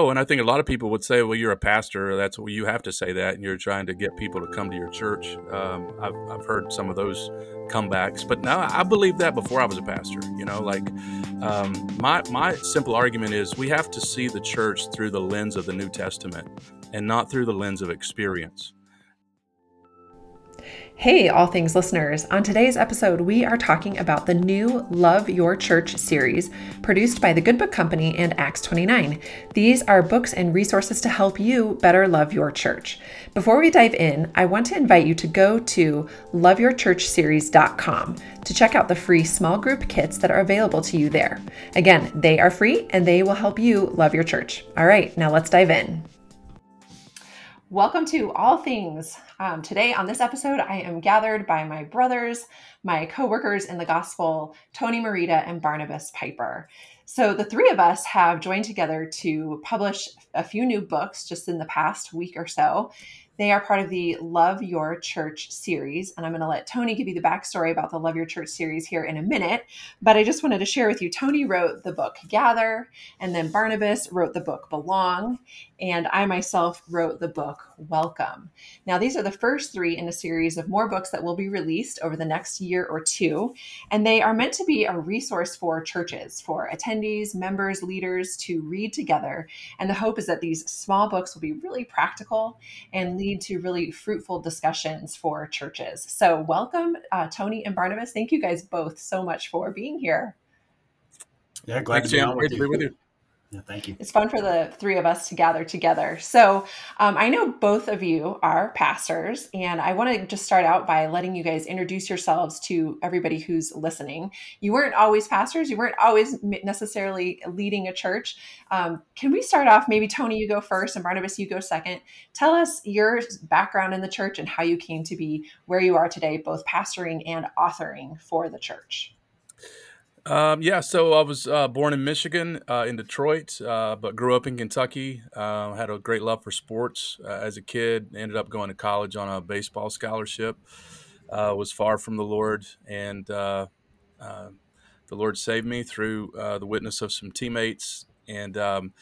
Oh, and I think a lot of people would say, "Well, you're a pastor. That's what you have to say that, and you're trying to get people to come to your church." Um, I've, I've heard some of those comebacks, but now I believe that before I was a pastor. You know, like um, my my simple argument is we have to see the church through the lens of the New Testament and not through the lens of experience. Hey, All Things listeners. On today's episode, we are talking about the new Love Your Church series produced by the Good Book Company and Acts 29. These are books and resources to help you better love your church. Before we dive in, I want to invite you to go to loveyourchurchseries.com to check out the free small group kits that are available to you there. Again, they are free and they will help you love your church. All right, now let's dive in. Welcome to All Things. Um, today, on this episode, I am gathered by my brothers, my co workers in the gospel, Tony Merida and Barnabas Piper. So, the three of us have joined together to publish a few new books just in the past week or so. They are part of the Love Your Church series. And I'm going to let Tony give you the backstory about the Love Your Church series here in a minute. But I just wanted to share with you Tony wrote the book Gather, and then Barnabas wrote the book Belong, and I myself wrote the book Welcome. Now, these are the first three in a series of more books that will be released over the next year or two. And they are meant to be a resource for churches, for attendees, members, leaders to read together. And the hope is that these small books will be really practical and lead lead to really fruitful discussions for churches. So, welcome, uh, Tony and Barnabas. Thank you guys both so much for being here. Yeah, glad Thanks, to be on with you. with you. Yeah, thank you. It's fun for the three of us to gather together. So, um, I know both of you are pastors, and I want to just start out by letting you guys introduce yourselves to everybody who's listening. You weren't always pastors, you weren't always necessarily leading a church. Um, can we start off? Maybe Tony, you go first, and Barnabas, you go second. Tell us your background in the church and how you came to be where you are today, both pastoring and authoring for the church. Um, yeah, so I was uh, born in Michigan, uh, in Detroit, uh, but grew up in Kentucky. Uh, had a great love for sports uh, as a kid. Ended up going to college on a baseball scholarship. Uh, was far from the Lord, and the Lord saved me through the witness of some teammates. And um,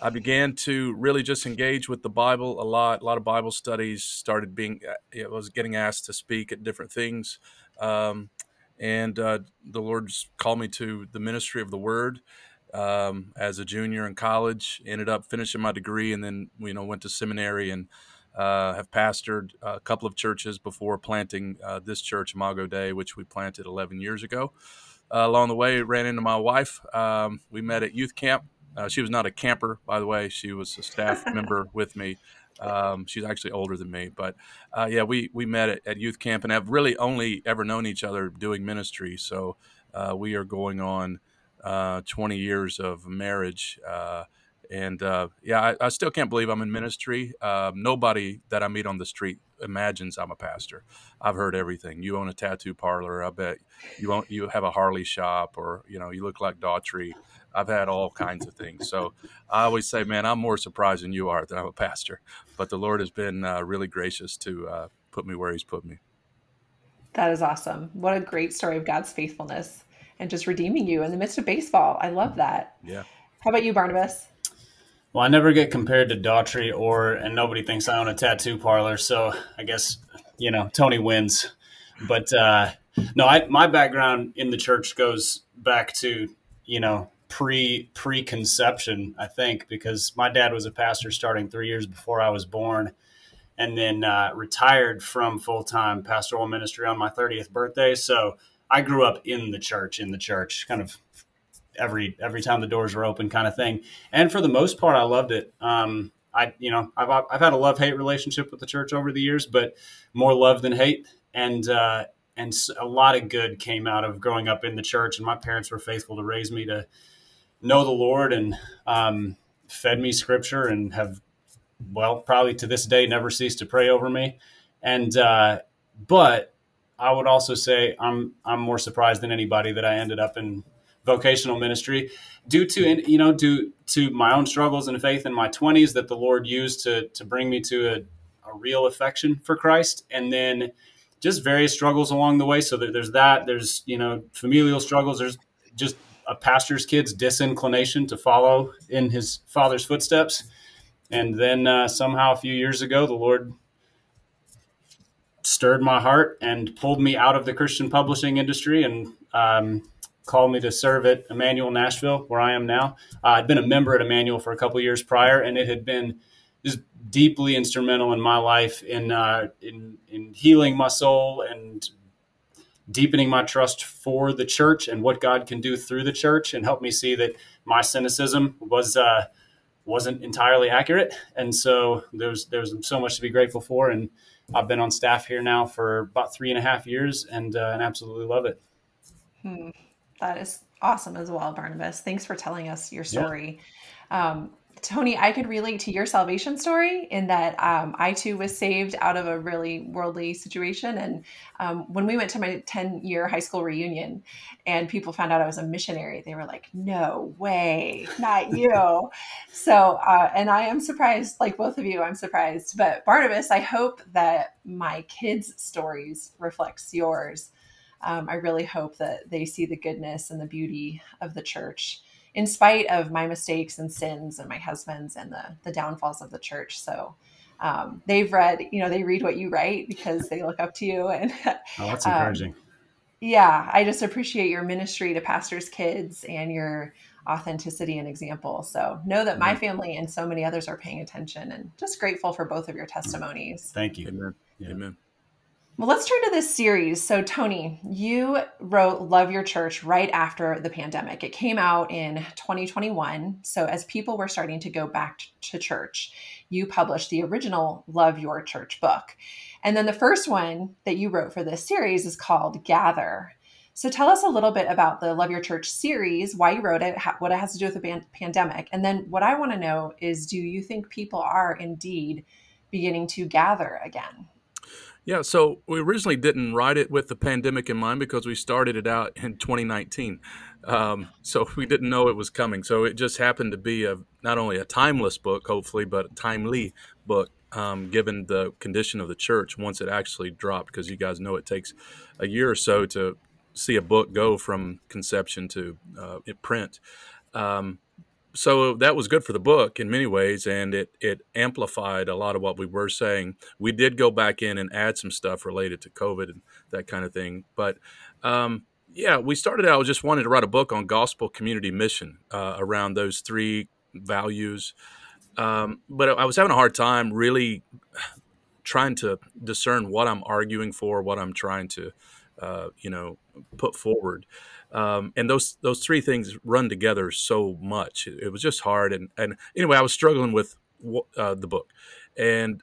I began to really just engage with the Bible a lot. A lot of Bible studies. Started being, I was getting asked to speak at different things. Um, and uh, the Lord called me to the ministry of the Word um, as a junior in college. Ended up finishing my degree, and then you know went to seminary and uh, have pastored a couple of churches before planting uh, this church, Imago Dei, which we planted 11 years ago. Uh, along the way, ran into my wife. Um, we met at youth camp. Uh, she was not a camper, by the way. She was a staff member with me. Um, she's actually older than me, but uh, yeah, we we met at, at, youth camp and have really only ever known each other doing ministry. So uh, we are going on uh, 20 years of marriage, uh, and uh, yeah, I, I, still can't believe I'm in ministry. Um, nobody that I meet on the street imagines I'm a pastor. I've heard everything. You own a tattoo parlor. I bet you own, you have a Harley shop, or you know you look like Daughtry. I've had all kinds of things. So I always say, man, I'm more surprised than you are that I'm a pastor. But the Lord has been uh, really gracious to uh, put me where He's put me. That is awesome. What a great story of God's faithfulness and just redeeming you in the midst of baseball. I love that. Yeah. How about you, Barnabas? Well, I never get compared to Daughtry or, and nobody thinks I own a tattoo parlor. So I guess, you know, Tony wins. But uh, no, I, my background in the church goes back to, you know, pre preconception, I think, because my dad was a pastor starting three years before I was born, and then uh, retired from full time pastoral ministry on my thirtieth birthday. So I grew up in the church, in the church, kind of every every time the doors were open, kind of thing. And for the most part, I loved it. Um, I you know I've I've had a love hate relationship with the church over the years, but more love than hate, and uh, and a lot of good came out of growing up in the church. And my parents were faithful to raise me to know the Lord and um, fed me scripture and have, well, probably to this day never ceased to pray over me. And, uh, but I would also say I'm, I'm more surprised than anybody that I ended up in vocational ministry due to, you know, due to my own struggles and faith in my twenties that the Lord used to, to bring me to a, a real affection for Christ. And then, just various struggles along the way. So there's that. There's you know familial struggles. There's just a pastor's kid's disinclination to follow in his father's footsteps. And then uh, somehow a few years ago, the Lord stirred my heart and pulled me out of the Christian publishing industry and um, called me to serve at Immanuel Nashville, where I am now. Uh, I'd been a member at Immanuel for a couple years prior, and it had been just deeply instrumental in my life in uh, in in healing my soul and deepening my trust for the church and what God can do through the church, and help me see that my cynicism was. Uh, wasn't entirely accurate, and so there's there's so much to be grateful for. And I've been on staff here now for about three and a half years, and uh, and absolutely love it. Hmm. That is awesome as well, Barnabas. Thanks for telling us your story. Yeah. Um, Tony, I could relate to your salvation story in that um, I too was saved out of a really worldly situation. And um, when we went to my 10 year high school reunion and people found out I was a missionary, they were like, no way, not you. so, uh, and I am surprised, like both of you, I'm surprised. But Barnabas, I hope that my kids' stories reflects yours um, I really hope that they see the goodness and the beauty of the church in spite of my mistakes and sins and my husband's and the, the downfalls of the church. So um, they've read, you know, they read what you write because they look up to you. And oh, that's um, encouraging. Um, yeah, I just appreciate your ministry to pastors' kids and your authenticity and example. So know that my mm-hmm. family and so many others are paying attention and just grateful for both of your testimonies. Thank you. Amen. Yeah. Amen. Well, let's turn to this series. So, Tony, you wrote Love Your Church right after the pandemic. It came out in 2021. So, as people were starting to go back to church, you published the original Love Your Church book. And then the first one that you wrote for this series is called Gather. So, tell us a little bit about the Love Your Church series, why you wrote it, what it has to do with the pandemic. And then, what I want to know is do you think people are indeed beginning to gather again? Yeah, so we originally didn't write it with the pandemic in mind because we started it out in 2019. Um, so we didn't know it was coming. So it just happened to be a not only a timeless book, hopefully, but a timely book, um, given the condition of the church once it actually dropped. Because you guys know it takes a year or so to see a book go from conception to uh, print. Um, so that was good for the book in many ways, and it it amplified a lot of what we were saying. We did go back in and add some stuff related to COVID and that kind of thing, but. Um, yeah, we started out just wanting to write a book on gospel community mission uh, around those three values. Um, but I was having a hard time really trying to discern what I'm arguing for, what I'm trying to, uh, you know, put forward um, and those those three things run together so much. It, it was just hard, and and anyway, I was struggling with uh, the book, and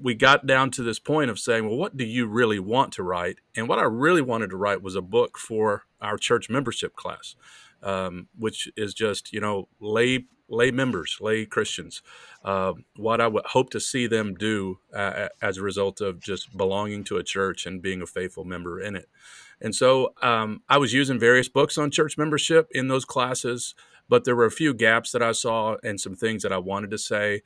we got down to this point of saying, well, what do you really want to write? And what I really wanted to write was a book for our church membership class, um, which is just you know lay lay members, lay Christians. Uh, what I would hope to see them do uh, as a result of just belonging to a church and being a faithful member in it. And so um, I was using various books on church membership in those classes, but there were a few gaps that I saw and some things that I wanted to say.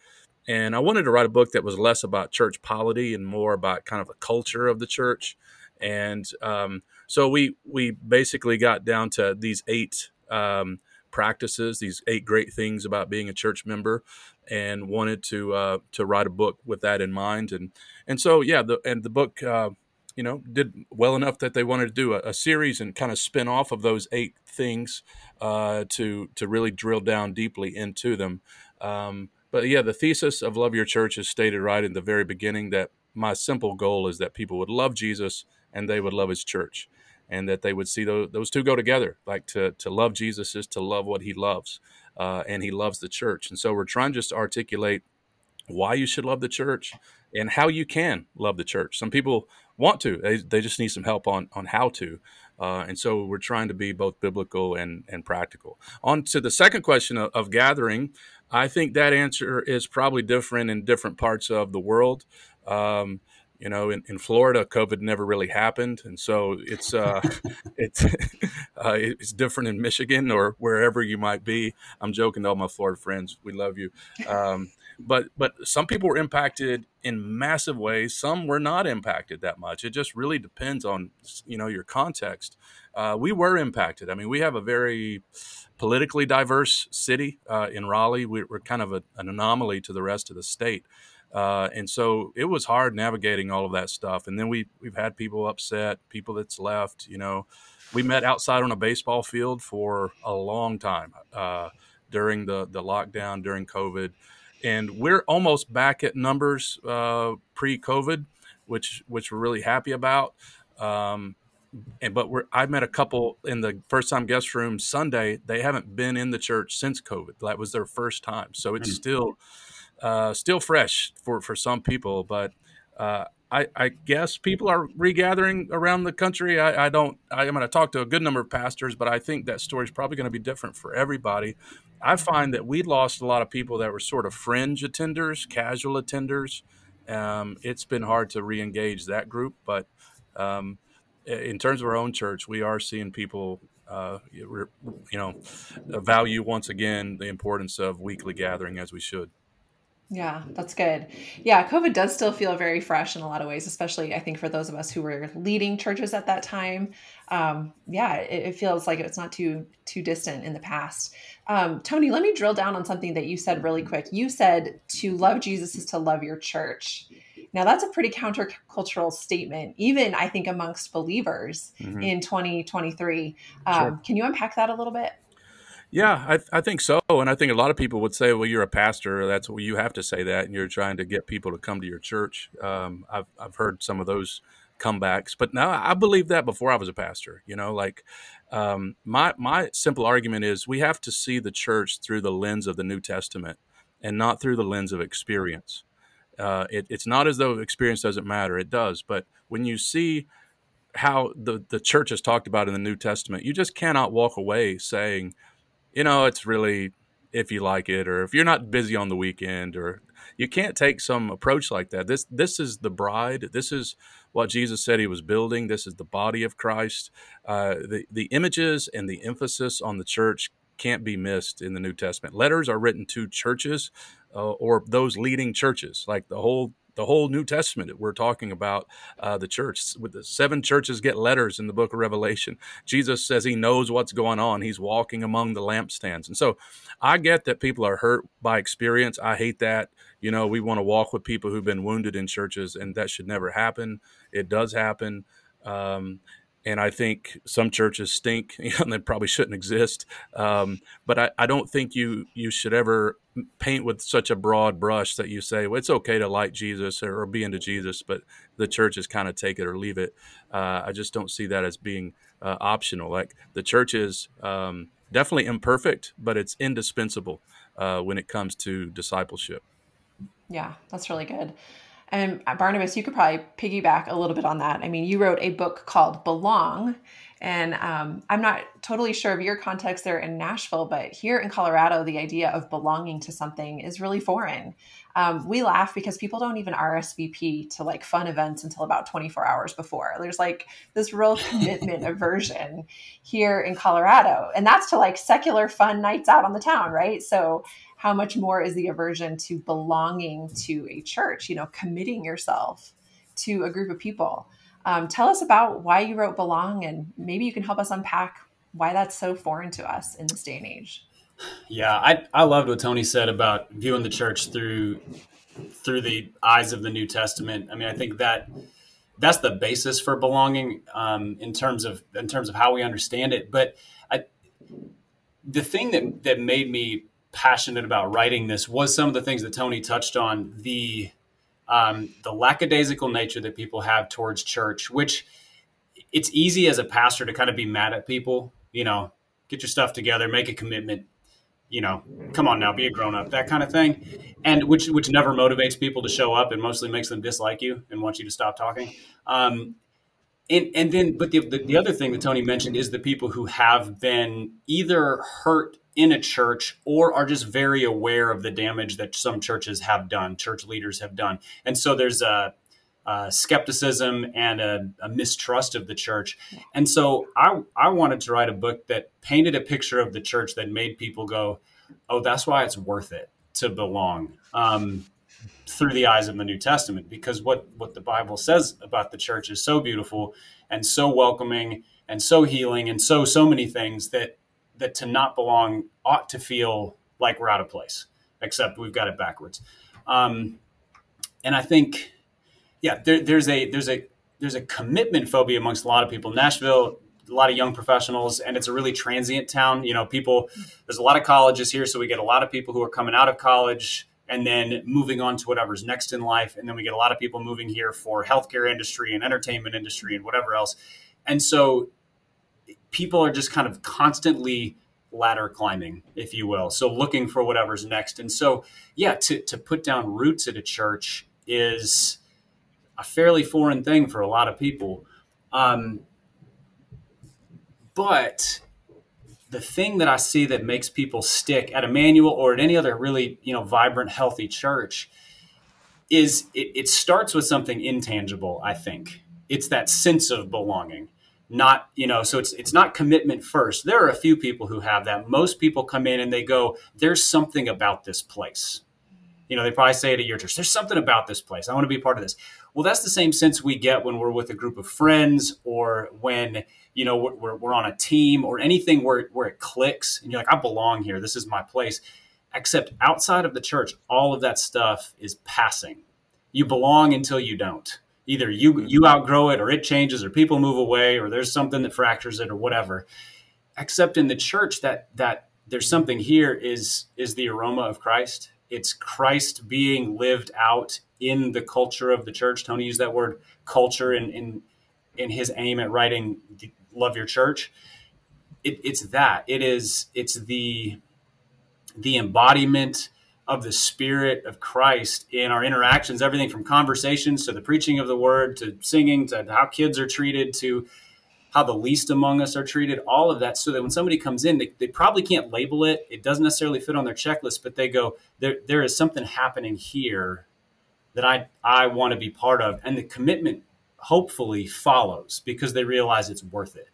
And I wanted to write a book that was less about church polity and more about kind of the culture of the church. And um, so we we basically got down to these eight um, practices, these eight great things about being a church member, and wanted to uh, to write a book with that in mind. And and so yeah, the and the book uh, you know, did well enough that they wanted to do a, a series and kind of spin off of those eight things uh, to to really drill down deeply into them. Um, but yeah, the thesis of Love Your Church is stated right in the very beginning that my simple goal is that people would love Jesus and they would love His church, and that they would see those, those two go together. Like to to love Jesus is to love what He loves, uh, and He loves the church. And so we're trying just to articulate why you should love the church and how you can love the church. Some people want to. They, they just need some help on on how to. Uh, and so we're trying to be both biblical and and practical. On to the second question of, of, gathering, I think that answer is probably different in different parts of the world. Um, You know, in, in Florida, COVID never really happened, and so it's uh, it's uh, it's different in Michigan or wherever you might be. I'm joking to all my Florida friends. We love you. Um, but but some people were impacted in massive ways. Some were not impacted that much. It just really depends on you know your context. Uh, we were impacted. I mean, we have a very politically diverse city uh, in Raleigh. We, are kind of a, an anomaly to the rest of the state. Uh, and so it was hard navigating all of that stuff. And then we we've had people upset, people that's left. You know, we met outside on a baseball field for a long time uh, during the the lockdown during COVID and we're almost back at numbers uh, pre-COVID, which which we're really happy about. Um, and but we're I met a couple in the first time guest room Sunday. They haven't been in the church since COVID. That was their first time, so it's mm-hmm. still uh, still fresh for for some people. But uh, I, I, guess people are regathering around the country. I, I don't. I, am going to talk to a good number of pastors, but I think that story is probably going to be different for everybody. I find that we lost a lot of people that were sort of fringe attenders, casual attenders. Um, it's been hard to re-engage that group, but um, in terms of our own church, we are seeing people, uh, you know, value once again the importance of weekly gathering as we should. Yeah, that's good. Yeah, COVID does still feel very fresh in a lot of ways, especially I think for those of us who were leading churches at that time. Um, yeah, it, it, feels like it's not too too distant in the past. Um, Tony, let me drill down on something that you said really quick. You said to love Jesus is to love your church. Now that's a pretty countercultural statement, even I think amongst believers mm-hmm. in 2023. Um, sure. Can you unpack that a little bit? Yeah, I, I think so. And I think a lot of people would say, well, you're a pastor. That's what you have to say that. And you're trying to get people to come to your church. Um, I've, I've heard some of those comebacks, but now I believe that before I was a pastor, you know, like um, my, my simple argument is we have to see the church through the lens of the New Testament and not through the lens of experience. Uh, it, it's not as though experience doesn't matter. It does. But when you see how the, the church is talked about in the New Testament, you just cannot walk away saying, you know, it's really if you like it or if you're not busy on the weekend or you can't take some approach like that. This this is the bride. This is what Jesus said he was building. This is the body of Christ. Uh, the the images and the emphasis on the church can't be missed in the New Testament. Letters are written to churches uh, or those leading churches, like the whole the whole New Testament. We're talking about uh, the church. With the seven churches get letters in the book of Revelation. Jesus says he knows what's going on. He's walking among the lampstands. And so I get that people are hurt by experience. I hate that. You know, we want to walk with people who've been wounded in churches, and that should never happen. It does happen. Um, and I think some churches stink, and they probably shouldn't exist. Um, but I, I, don't think you you should ever paint with such a broad brush that you say well, it's okay to like Jesus or, or, be into Jesus, but the church is kind of take it or leave it. Uh, I just don't see that as being uh, optional. Like the church is um, definitely imperfect, but it's indispensable uh, when it comes to discipleship. Yeah, that's really good. And uh, Barnabas, you could probably piggyback a little bit on that. I mean, you wrote a book called Belong, and um, I'm not totally sure of your context there in Nashville, but here in Colorado, the idea of belonging to something is really foreign. Um, we laugh because people don't even RSVP to like fun events until about 24 hours before. There's like this real commitment aversion here in Colorado, and that's to like secular fun nights out on the town, right? So how much more is the aversion to belonging to a church, you know, committing yourself to a group of people. Um, tell us about why you wrote Belong, and maybe you can help us unpack why that's so foreign to us in this day and age. Yeah, I, I loved what Tony said about viewing the church through through the eyes of the New Testament. I mean, I think that that's the basis for belonging um, in terms of in terms of how we understand it. But I, the thing that that made me passionate about writing this was some of the things that Tony touched on the um, the lackadaisical nature that people have towards church, which it's easy as a pastor to kind of be mad at people. You know, get your stuff together, make a commitment. You know, come on now, be a grown up, that kind of thing, and which which never motivates people to show up and mostly makes them dislike you and want you to stop talking. Um, and and then, but the, the the other thing that Tony mentioned is the people who have been either hurt in a church or are just very aware of the damage that some churches have done, church leaders have done. And so there's a uh, skepticism and a, a, mistrust of the church. And so I, I wanted to write a book that painted a picture of the church that made people go, oh, that's why it's worth it to belong um, through the eyes of the New Testament. Because what, what the Bible says about the church is so beautiful and so welcoming and so healing and so, so many things that, that to not belong ought to feel like we're out of place, except we've got it backwards. Um, and I think yeah, there, there's a there's a there's a commitment phobia amongst a lot of people. Nashville, a lot of young professionals, and it's a really transient town. You know, people. There's a lot of colleges here, so we get a lot of people who are coming out of college and then moving on to whatever's next in life, and then we get a lot of people moving here for healthcare industry and entertainment industry and whatever else. And so, people are just kind of constantly ladder climbing, if you will. So looking for whatever's next. And so, yeah, to to put down roots at a church is a fairly foreign thing for a lot of people. Um, but the thing that I see that makes people stick at Immanuel or at any other really you know vibrant, healthy church is it, it starts with something intangible. I think. It's that sense of belonging not you know so it's it's not commitment first. There are a few people who have that. Most people come in and they go there's something about this place. You know they probably say it at your church there's something about this place. I want to be part of this. Well, that's the same sense we get when we're with a group of friends or when you know we're, we're on a team or anything where where it clicks and you're like, I belong here. This is my place. Except outside of the church, all of that stuff is passing. You belong until you don't. Either you mm-hmm. you outgrow it, or it changes, or people move away, or there's something that fractures it, or whatever. Except in the church, that that there's something here is is the aroma of Christ. It's Christ being lived out in the culture of the church. Tony used that word culture in in, in his aim at writing "Love Your Church." It, it's that. It is. It's the the embodiment of the spirit of Christ in our interactions. Everything from conversations to the preaching of the word to singing to how kids are treated to how the least among us are treated, all of that, so that when somebody comes in, they, they probably can't label it. It doesn't necessarily fit on their checklist, but they go, there, there is something happening here that I I want to be part of, and the commitment hopefully follows because they realize it's worth it.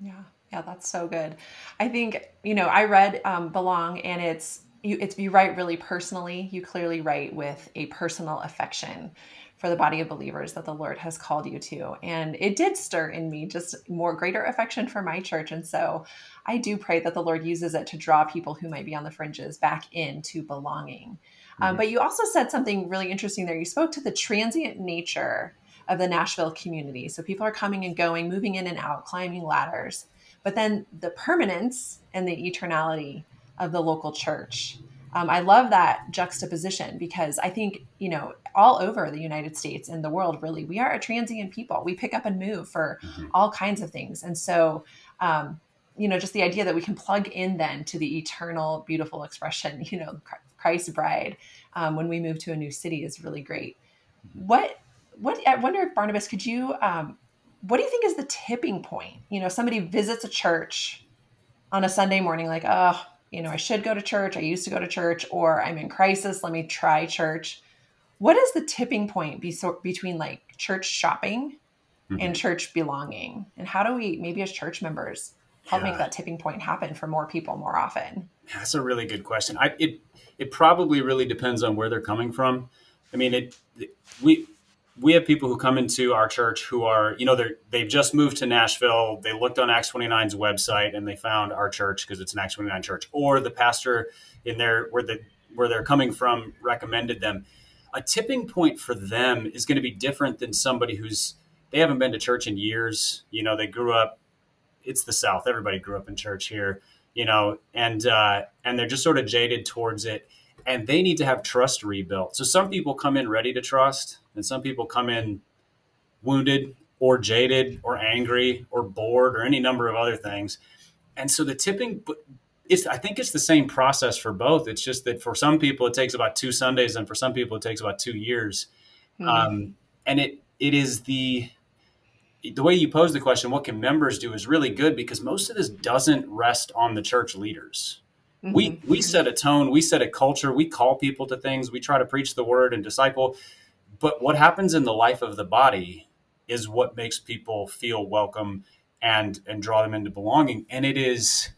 Yeah, yeah, that's so good. I think you know I read um, Belong, and it's you it's you write really personally. You clearly write with a personal affection for the body of believers that the Lord has called you to. And it did stir in me just more greater affection for my church. And so I do pray that the Lord uses it to draw people who might be on the fringes back into belonging. Um, but you also said something really interesting there. You spoke to the transient nature of the Nashville community. So people are coming and going, moving in and out, climbing ladders. But then the permanence and the eternality of the local church. Um, I love that juxtaposition because I think, you know, all over the United States and the world, really, we are a transient people. We pick up and move for mm-hmm. all kinds of things. And so, um, you know, just the idea that we can plug in then to the eternal, beautiful expression, you know, Christ bride um, when we move to a new city is really great. Mm-hmm. What what I wonder if Barnabas could you um, what do you think is the tipping point? You know, somebody visits a church on a Sunday morning, like, oh, you know, I should go to church. I used to go to church, or I'm in crisis. Let me try church. What is the tipping point be between like church shopping mm-hmm. and church belonging? And how do we, maybe as church members, help yeah. make that tipping point happen for more people more often? That's a really good question. I, it it probably really depends on where they're coming from. I mean, it, it we we have people who come into our church who are, you know, they're they've just moved to Nashville. They looked on Acts 29's website and they found our church because it's an Acts 29 church, or the pastor in there where the where they're coming from recommended them. A tipping point for them is going to be different than somebody who's they haven't been to church in years. You know, they grew up. It's the South. Everybody grew up in church here you know, and uh, and they're just sort of jaded towards it, and they need to have trust rebuilt. So some people come in ready to trust, and some people come in wounded or jaded or angry or bored or any number of other things. And so the tipping, it's I think it's the same process for both. It's just that for some people it takes about two Sundays, and for some people it takes about two years. Mm-hmm. Um, and it it is the the way you pose the question, what can members do, is really good because most of this doesn't rest on the church leaders. Mm-hmm. We we set a tone, we set a culture, we call people to things, we try to preach the word and disciple, but what happens in the life of the body is what makes people feel welcome and and draw them into belonging. And it is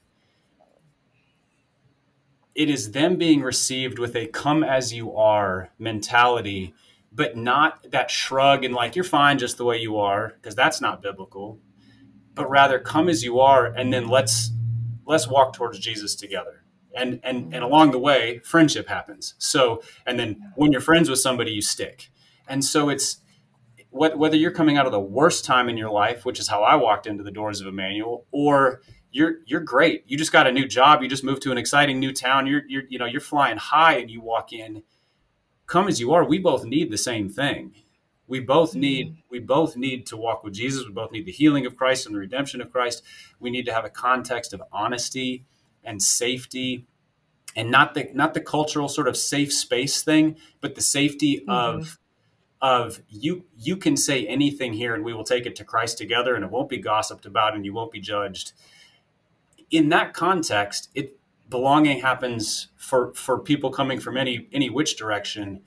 it is them being received with a come as you are mentality but not that shrug and like you're fine just the way you are because that's not biblical but rather come as you are and then let's let's walk towards jesus together and and and along the way friendship happens. So and then when you're friends with somebody you stick. And so it's whether you're coming out of the worst time in your life which is how i walked into the doors of immanuel or you're you're great. You just got a new job. You just moved to an exciting new town. You're you're you know you're flying high and you walk in. Come as you are we both need the same thing. We both mm-hmm. need we both need to walk with jesus. We both need the healing of christ and the redemption of christ. We need to have a context of honesty and safety and not the not the cultural sort of safe space thing but the safety mm-hmm. of of you you can say anything here and we will take it to christ together and it won't be gossiped about and you won't be judged. In that context it belonging happens for for people coming from any any which direction.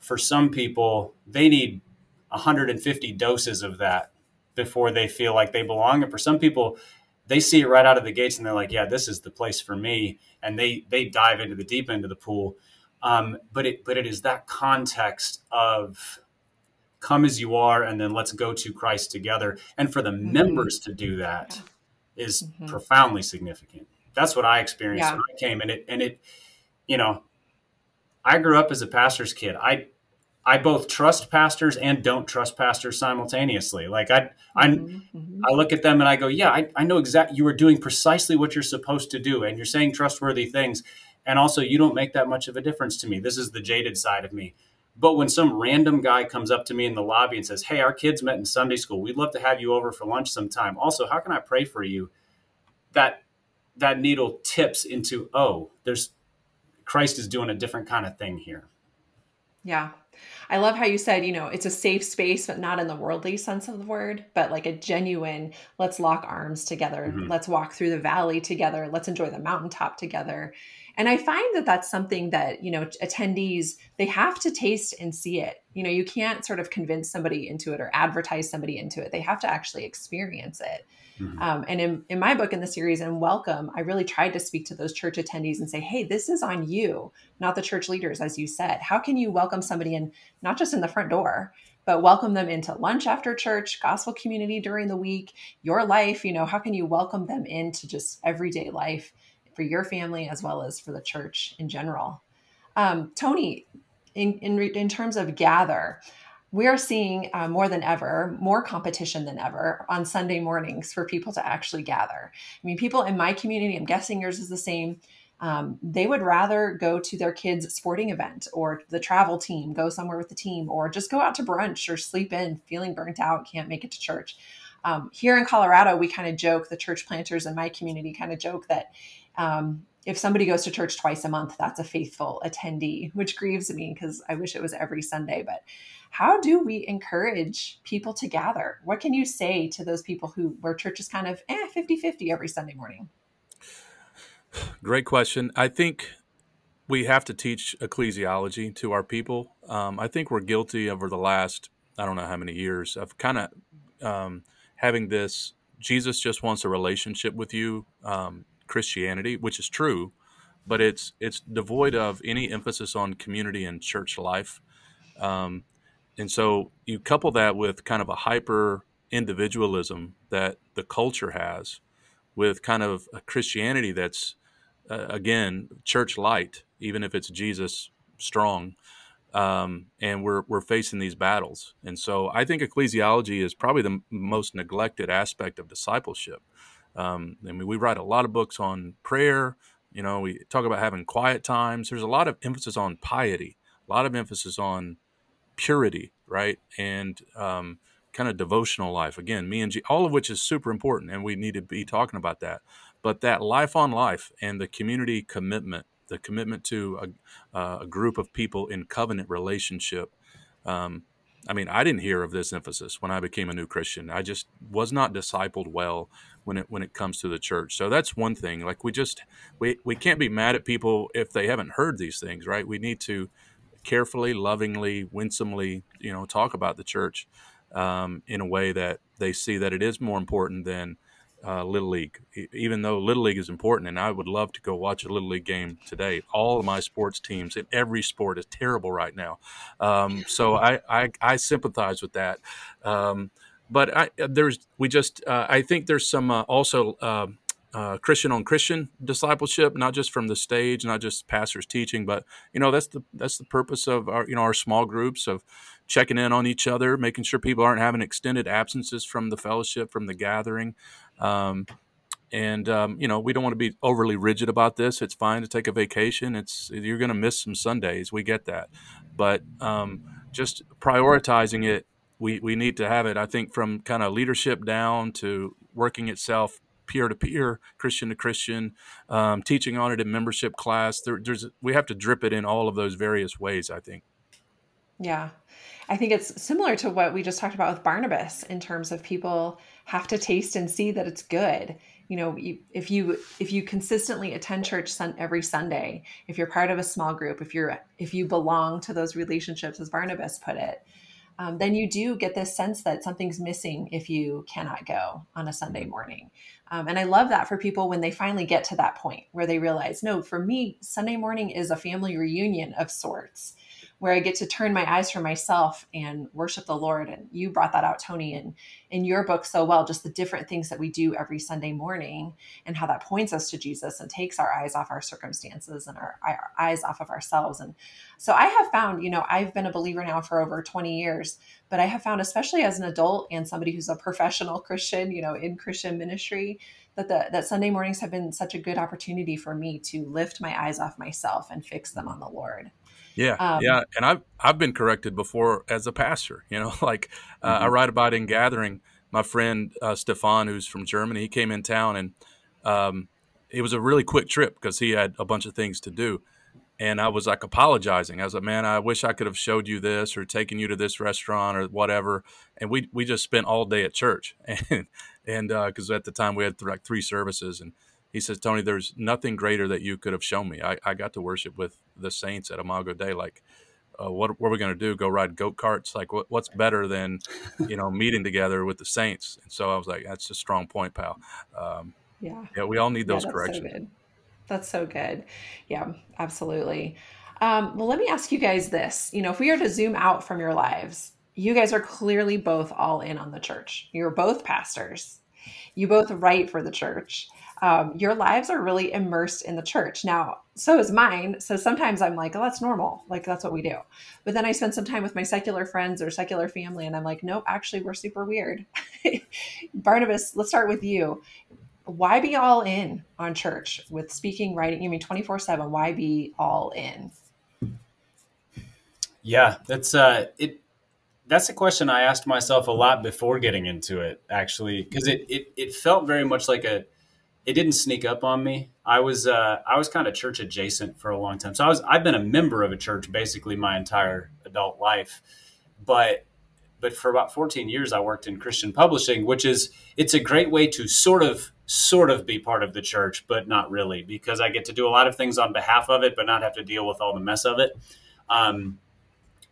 For some people they need 150 doses of that before they feel like they belong. And for some people they see it right out of the gates and they're like, yeah, this is the place for me. And they, they dive into the deep end of the pool. Um, but it, but it is that context of come as you are, and then let's go to Christ together. And for the mm-hmm. members to do that is mm-hmm. profoundly significant. That's what I experienced yeah. when I came and it, and it, you know, I grew up as a pastor's kid. I, I both trust pastors and don't trust pastors simultaneously. Like I, I, mm-hmm, mm-hmm. I look at them and I go, yeah, I, I know exactly. You are doing precisely what you're supposed to do, and you're saying trustworthy things, and also you don't make that much of a difference to me. This is the jaded side of me. But when some random guy comes up to me in the lobby and says, "Hey, our kids met in Sunday school. We'd love to have you over for lunch sometime. Also, how can I pray for you?" That that needle tips into, oh, there's Christ is doing a different kind of thing here. Yeah, I love how you said, you know, it's a safe space, but not in the worldly sense of the word, but like a genuine, let's lock arms together. Mm-hmm. Let's walk through the valley together. Let's enjoy the mountaintop together. And I find that that's something that, you know, attendees, they have to taste and see it. You know, you can't sort of convince somebody into it or advertise somebody into it. They have to actually experience it. Mm-hmm. Um, and in, in my book in the series and welcome i really tried to speak to those church attendees and say hey this is on you not the church leaders as you said how can you welcome somebody in not just in the front door but welcome them into lunch after church gospel community during the week your life you know how can you welcome them into just everyday life for your family as well as for the church in general um, tony in, in, in terms of gather we are seeing uh, more than ever, more competition than ever on Sunday mornings for people to actually gather. I mean, people in my community, I'm guessing yours is the same. Um, they would rather go to their kids' sporting event or the travel team, go somewhere with the team, or just go out to brunch or sleep in, feeling burnt out, can't make it to church. Um, here in Colorado, we kind of joke, the church planters in my community kind of joke that um, if somebody goes to church twice a month, that's a faithful attendee, which grieves me because I wish it was every Sunday. But how do we encourage people to gather? What can you say to those people who where church is kind of eh 50-50 every Sunday morning? Great question. I think we have to teach ecclesiology to our people. Um, I think we're guilty over the last I don't know how many years of kind of um, having this. Jesus just wants a relationship with you. Um, Christianity, which is true, but it's it's devoid of any emphasis on community and church life. Um, and so you couple that with kind of a hyper individualism that the culture has, with kind of a Christianity that's uh, again church light, even if it's Jesus strong. Um, and we're we're facing these battles, and so I think ecclesiology is probably the most neglected aspect of discipleship. Um, I mean, we write a lot of books on prayer. You know, we talk about having quiet times. There's a lot of emphasis on piety, a lot of emphasis on purity, right? And um, kind of devotional life. Again, me and G, all of which is super important, and we need to be talking about that. But that life on life and the community commitment, the commitment to a, a group of people in covenant relationship. Um, I mean, I didn't hear of this emphasis when I became a new Christian. I just was not discipled well when it when it comes to the church. So that's one thing. Like we just we we can't be mad at people if they haven't heard these things, right? We need to carefully, lovingly, winsomely, you know, talk about the church um, in a way that they see that it is more important than uh, Little League. Even though Little League is important, and I would love to go watch a Little League game today. All of my sports teams in every sport is terrible right now, um, so I, I, I sympathize with that. Um, but I, there's we just uh, I think there's some uh, also uh, uh, Christian on Christian discipleship, not just from the stage, not just pastors teaching, but you know that's the that's the purpose of our you know our small groups of checking in on each other, making sure people aren't having extended absences from the fellowship, from the gathering. Um, and um, you know we don't want to be overly rigid about this. It's fine to take a vacation. It's you're going to miss some Sundays. We get that, but um, just prioritizing it, we we need to have it. I think from kind of leadership down to working itself peer to peer, Christian to Christian, um, teaching on it in membership class. There, there's we have to drip it in all of those various ways. I think. Yeah, I think it's similar to what we just talked about with Barnabas in terms of people have to taste and see that it's good. You know, if you if you consistently attend church every Sunday, if you're part of a small group, if you're if you belong to those relationships, as Barnabas put it, um, then you do get this sense that something's missing if you cannot go on a Sunday morning. Um, and I love that for people when they finally get to that point where they realize, no, for me, Sunday morning is a family reunion of sorts where I get to turn my eyes from myself and worship the Lord. And you brought that out, Tony, in, in your book so well, just the different things that we do every Sunday morning and how that points us to Jesus and takes our eyes off our circumstances and our, our eyes off of ourselves. And so I have found, you know, I've been a believer now for over 20 years, but I have found, especially as an adult and somebody who's a professional Christian, you know, in Christian ministry, that the, that Sunday mornings have been such a good opportunity for me to lift my eyes off myself and fix them on the Lord. Yeah, um, yeah, and I've I've been corrected before as a pastor. You know, like uh, mm-hmm. I write about in Gathering. My friend uh, Stefan, who's from Germany, he came in town, and um, it was a really quick trip because he had a bunch of things to do. And I was like apologizing. I was like, "Man, I wish I could have showed you this or taken you to this restaurant or whatever." And we we just spent all day at church, and and because uh, at the time we had th- like three services, and he says, Tony, there's nothing greater that you could have shown me. I, I got to worship with the saints at Imago Dei. Like, uh, what, what are we going to do? Go ride goat karts? Like, what, what's better than, you know, meeting together with the saints? And so I was like, that's a strong point, pal. Um, yeah. Yeah. We all need those yeah, corrections. So that's so good. Yeah, absolutely. Um, well, let me ask you guys this. You know, if we are to zoom out from your lives, you guys are clearly both all in on the church. You're both pastors. You both write for the church um, your lives are really immersed in the church. Now, so is mine. So sometimes I'm like, oh, that's normal. Like, that's what we do. But then I spend some time with my secular friends or secular family, and I'm like, nope, actually, we're super weird. Barnabas, let's start with you. Why be all in on church with speaking, writing? You mean 24 7? Why be all in? Yeah, that's uh, it that's a question I asked myself a lot before getting into it, actually, because it, it it felt very much like a it didn't sneak up on me. I was uh, I was kind of church adjacent for a long time. So I was I've been a member of a church basically my entire adult life, but but for about 14 years I worked in Christian publishing, which is it's a great way to sort of sort of be part of the church, but not really because I get to do a lot of things on behalf of it, but not have to deal with all the mess of it. Um,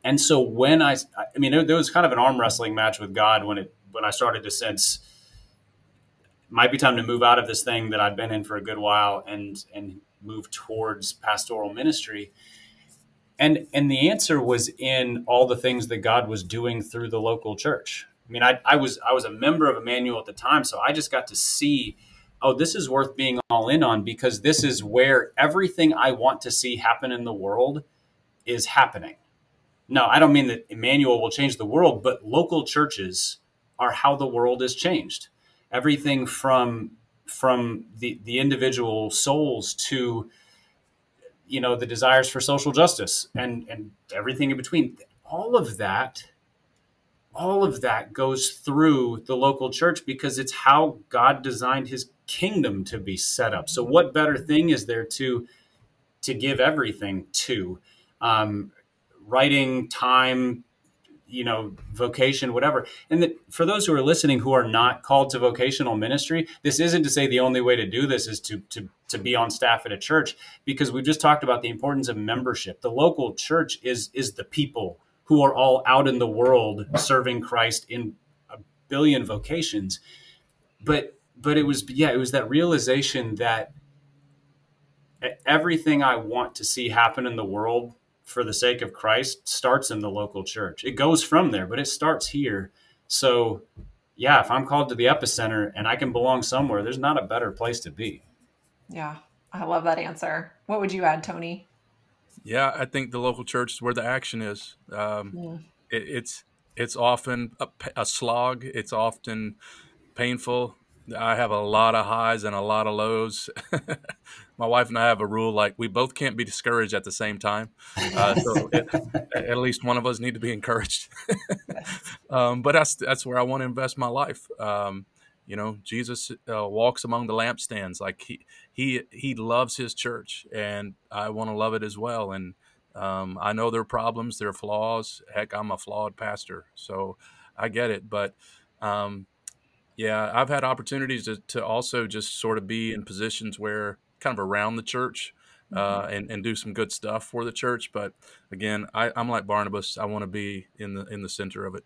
and so when I I mean there was kind of an arm wrestling match with God when it when I started to sense might be time to move out of this thing that I've been in for a good while and and move towards pastoral ministry. And and the answer was in all the things that God was doing through the local church. I mean, I, I was I was a member of Immanuel at the time, so I just got to see, oh, this is worth being all in on because this is where everything I want to see happen in the world is happening. No, I don't mean that Immanuel will change the world, but local churches are how the world is changed everything from from the the individual souls to you know the desires for social justice and and everything in between all of that all of that goes through the local church because it's how God designed his kingdom to be set up. So what better thing is there to to give everything to um, writing time you know vocation whatever. And for those who are listening who are not called to vocational ministry this isn't to say the only way to do this is to to to be on staff at a church because we've just talked about the importance of membership. The local church is is the people who are all out in the world serving Christ in a billion vocations. But but it was yeah it was that realization that everything i want to see happen in the world for the sake of Christ starts in the local church. It goes from there, but it starts here. So, yeah, if I'm called to the epicenter and I can belong somewhere, there's not a better place to be. Yeah, I love that answer. What would you add, Tony? Yeah, I think the local church is where the action is. Um, yeah. it, it's it's often a, a slog. It's often painful. I have a lot of highs and a lot of lows. My wife and I have a rule like we both can't be discouraged at the same time. Uh, so it, at least one of us need to be encouraged. um, but that's that's where I want to invest my life. Um, you know, Jesus uh, walks among the lampstands. Like he he he loves his church, and I want to love it as well. And um, I know there are problems, there are flaws. Heck, I'm a flawed pastor, so I get it. But um, yeah, I've had opportunities to, to also just sort of be in positions where kind of around the church uh, mm-hmm. and, and do some good stuff for the church. But again, I, I'm like Barnabas. I want to be in the in the center of it.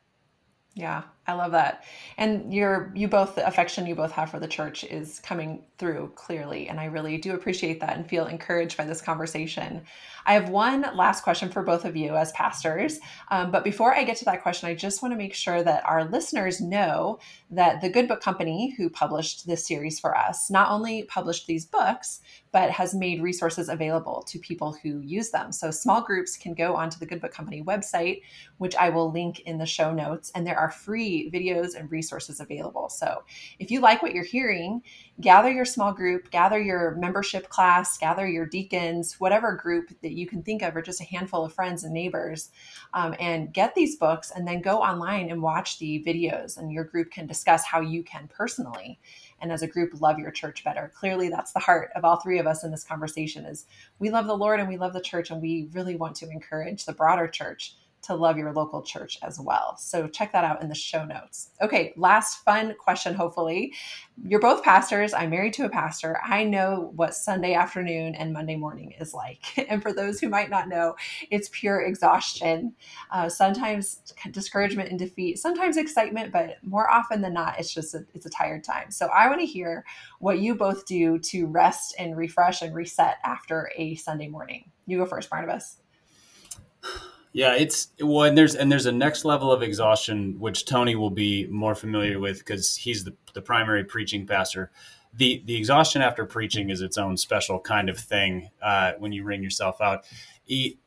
Yeah, I love that. And your you both the affection you both have for the church is coming through clearly and I really do appreciate that and feel encouraged by this conversation. I have one last question for both of you as pastors. Um, but before I get to that question, I just want to make sure that our listeners know that the Good Book Company, who published this series for us, not only published these books, but has made resources available to people who use them. So small groups can go onto the Good Book Company website, which I will link in the show notes, and there are free videos and resources available. So if you like what you're hearing, gather your small group, gather your membership class, gather your deacons, whatever group that you can think of, or just a handful of friends and neighbors, um, and get these books and then go online and watch the videos. And your group can discuss how you can personally and as a group love your church better. Clearly, that's the heart of all three of us in this conversation is we love the Lord and we love the church and we really want to encourage the broader church to love your local church as well. So check that out in the show notes. Okay, last fun question, hopefully. You're both pastors. I'm married to a pastor. I know what Sunday afternoon and Monday morning is like. And for those who might not know, it's pure exhaustion, uh, sometimes discouragement and defeat, sometimes excitement, but more often than not, it's just a, it's a tired time. So I want to hear what you both do to rest and refresh and reset after a Sunday morning. You go first, Barnabas. Yeah, it's well, and there's and there's a next level of exhaustion which Tony will be more familiar with because he's the, the primary preaching pastor. The the exhaustion after preaching is its own special kind of thing uh, when you wring yourself out. He,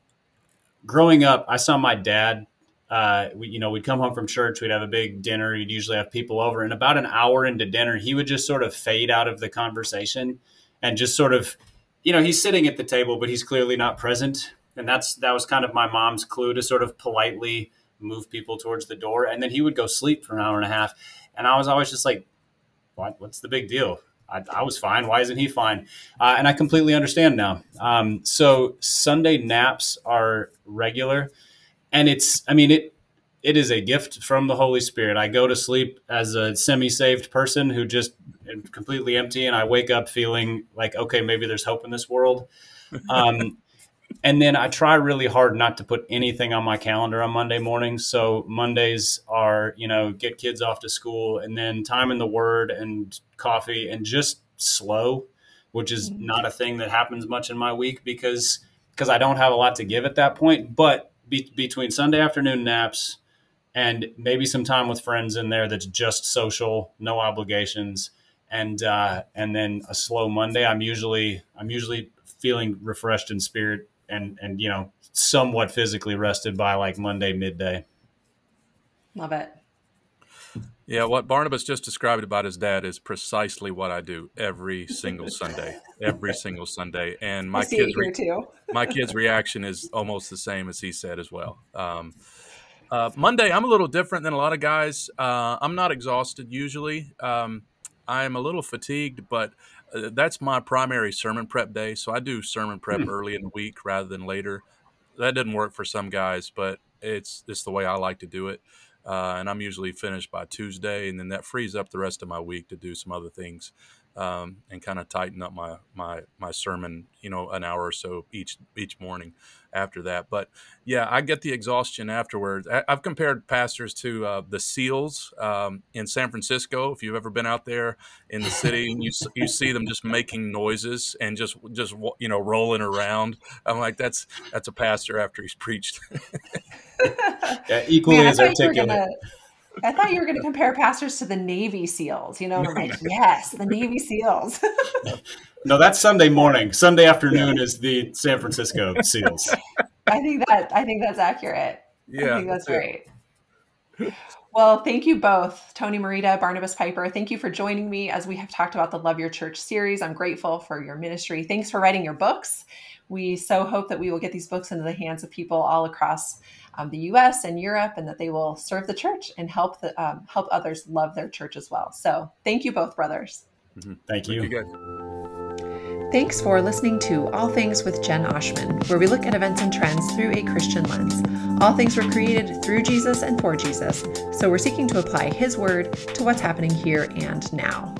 growing up, I saw my dad. Uh, we, you know, we'd come home from church, we'd have a big dinner. you'd usually have people over, and about an hour into dinner, he would just sort of fade out of the conversation and just sort of, you know, he's sitting at the table, but he's clearly not present and that's that was kind of my mom's clue to sort of politely move people towards the door. And then he would go sleep for an hour and a half. And i was always just like what, what's the big deal? I, I was fine. Why isn't he fine? Uh, and i completely understand now. Um, so sunday naps are regular. And it's i mean it it is a gift from the holy spirit. I go to sleep as a semi-saved person who just completely empty. And i wake up feeling like okay maybe there's hope in this world. Um, and then I try really hard not to put anything on my calendar on Monday mornings. So Mondays are, you know, get kids off to school and then time in the word and coffee and just slow, which is mm-hmm. not a thing that happens much in my week because because I don't have a lot to give at that point. But be, between Sunday afternoon naps and maybe some time with friends in there that's just social, no obligations, and uh, and then a slow Monday, I'm usually I'm usually feeling refreshed in spirit and and you know somewhat physically rested by like Monday midday. Love it. Yeah, what Barnabas just described about his dad is precisely what I do every single Sunday. Every single Sunday, and my kids re- my kids' reaction is almost the same as he said as well. Um, uh, Monday, I'm a little different than a lot of guys. Uh, I'm not exhausted usually. Um, I'm a little fatigued, but uh, that's my primary sermon prep day. So I do sermon prep hmm. early in the week rather than later. That didn't work for some guys, but it's it's the way I like to do it. Uh, and I'm usually finished by Tuesday, and then that frees up the rest of my week to do some other things um, and kind of tighten up my my my sermon, you know, an hour or so each each morning after that. But yeah, I get the exhaustion afterwards. I, have compared pastors to uh, the SEALs um, in San Francisco. If you've ever been out there in the city, you you see them just making noises and just just you know rolling around. I'm like, that's that's a pastor after he's preached. yeah, equally Man, as articulate. I thought you were going to compare pastors to the Navy SEALs. You know, I'm like, yes, the Navy SEALs. no, that's Sunday morning. Sunday afternoon is the San Francisco SEALs. I think that I think that's accurate. Yeah, I think that's, that's great. Well, thank you both, Tony Merida, Barnabas Piper. Thank you for joining me as we have talked about the Love Your Church series. I'm grateful for your ministry. Thanks for writing your books. We so hope that we will get these books into the hands of people all across um, the U.S. and Europe, and that they will serve the church and help the um, help others love their church as well. So, thank you both, brothers. Mm-hmm. Thank you. Thank you Thanks for listening to All Things with Jen Oshman, where we look at events and trends through a Christian lens. All things were created through Jesus and for Jesus, so we're seeking to apply His word to what's happening here and now.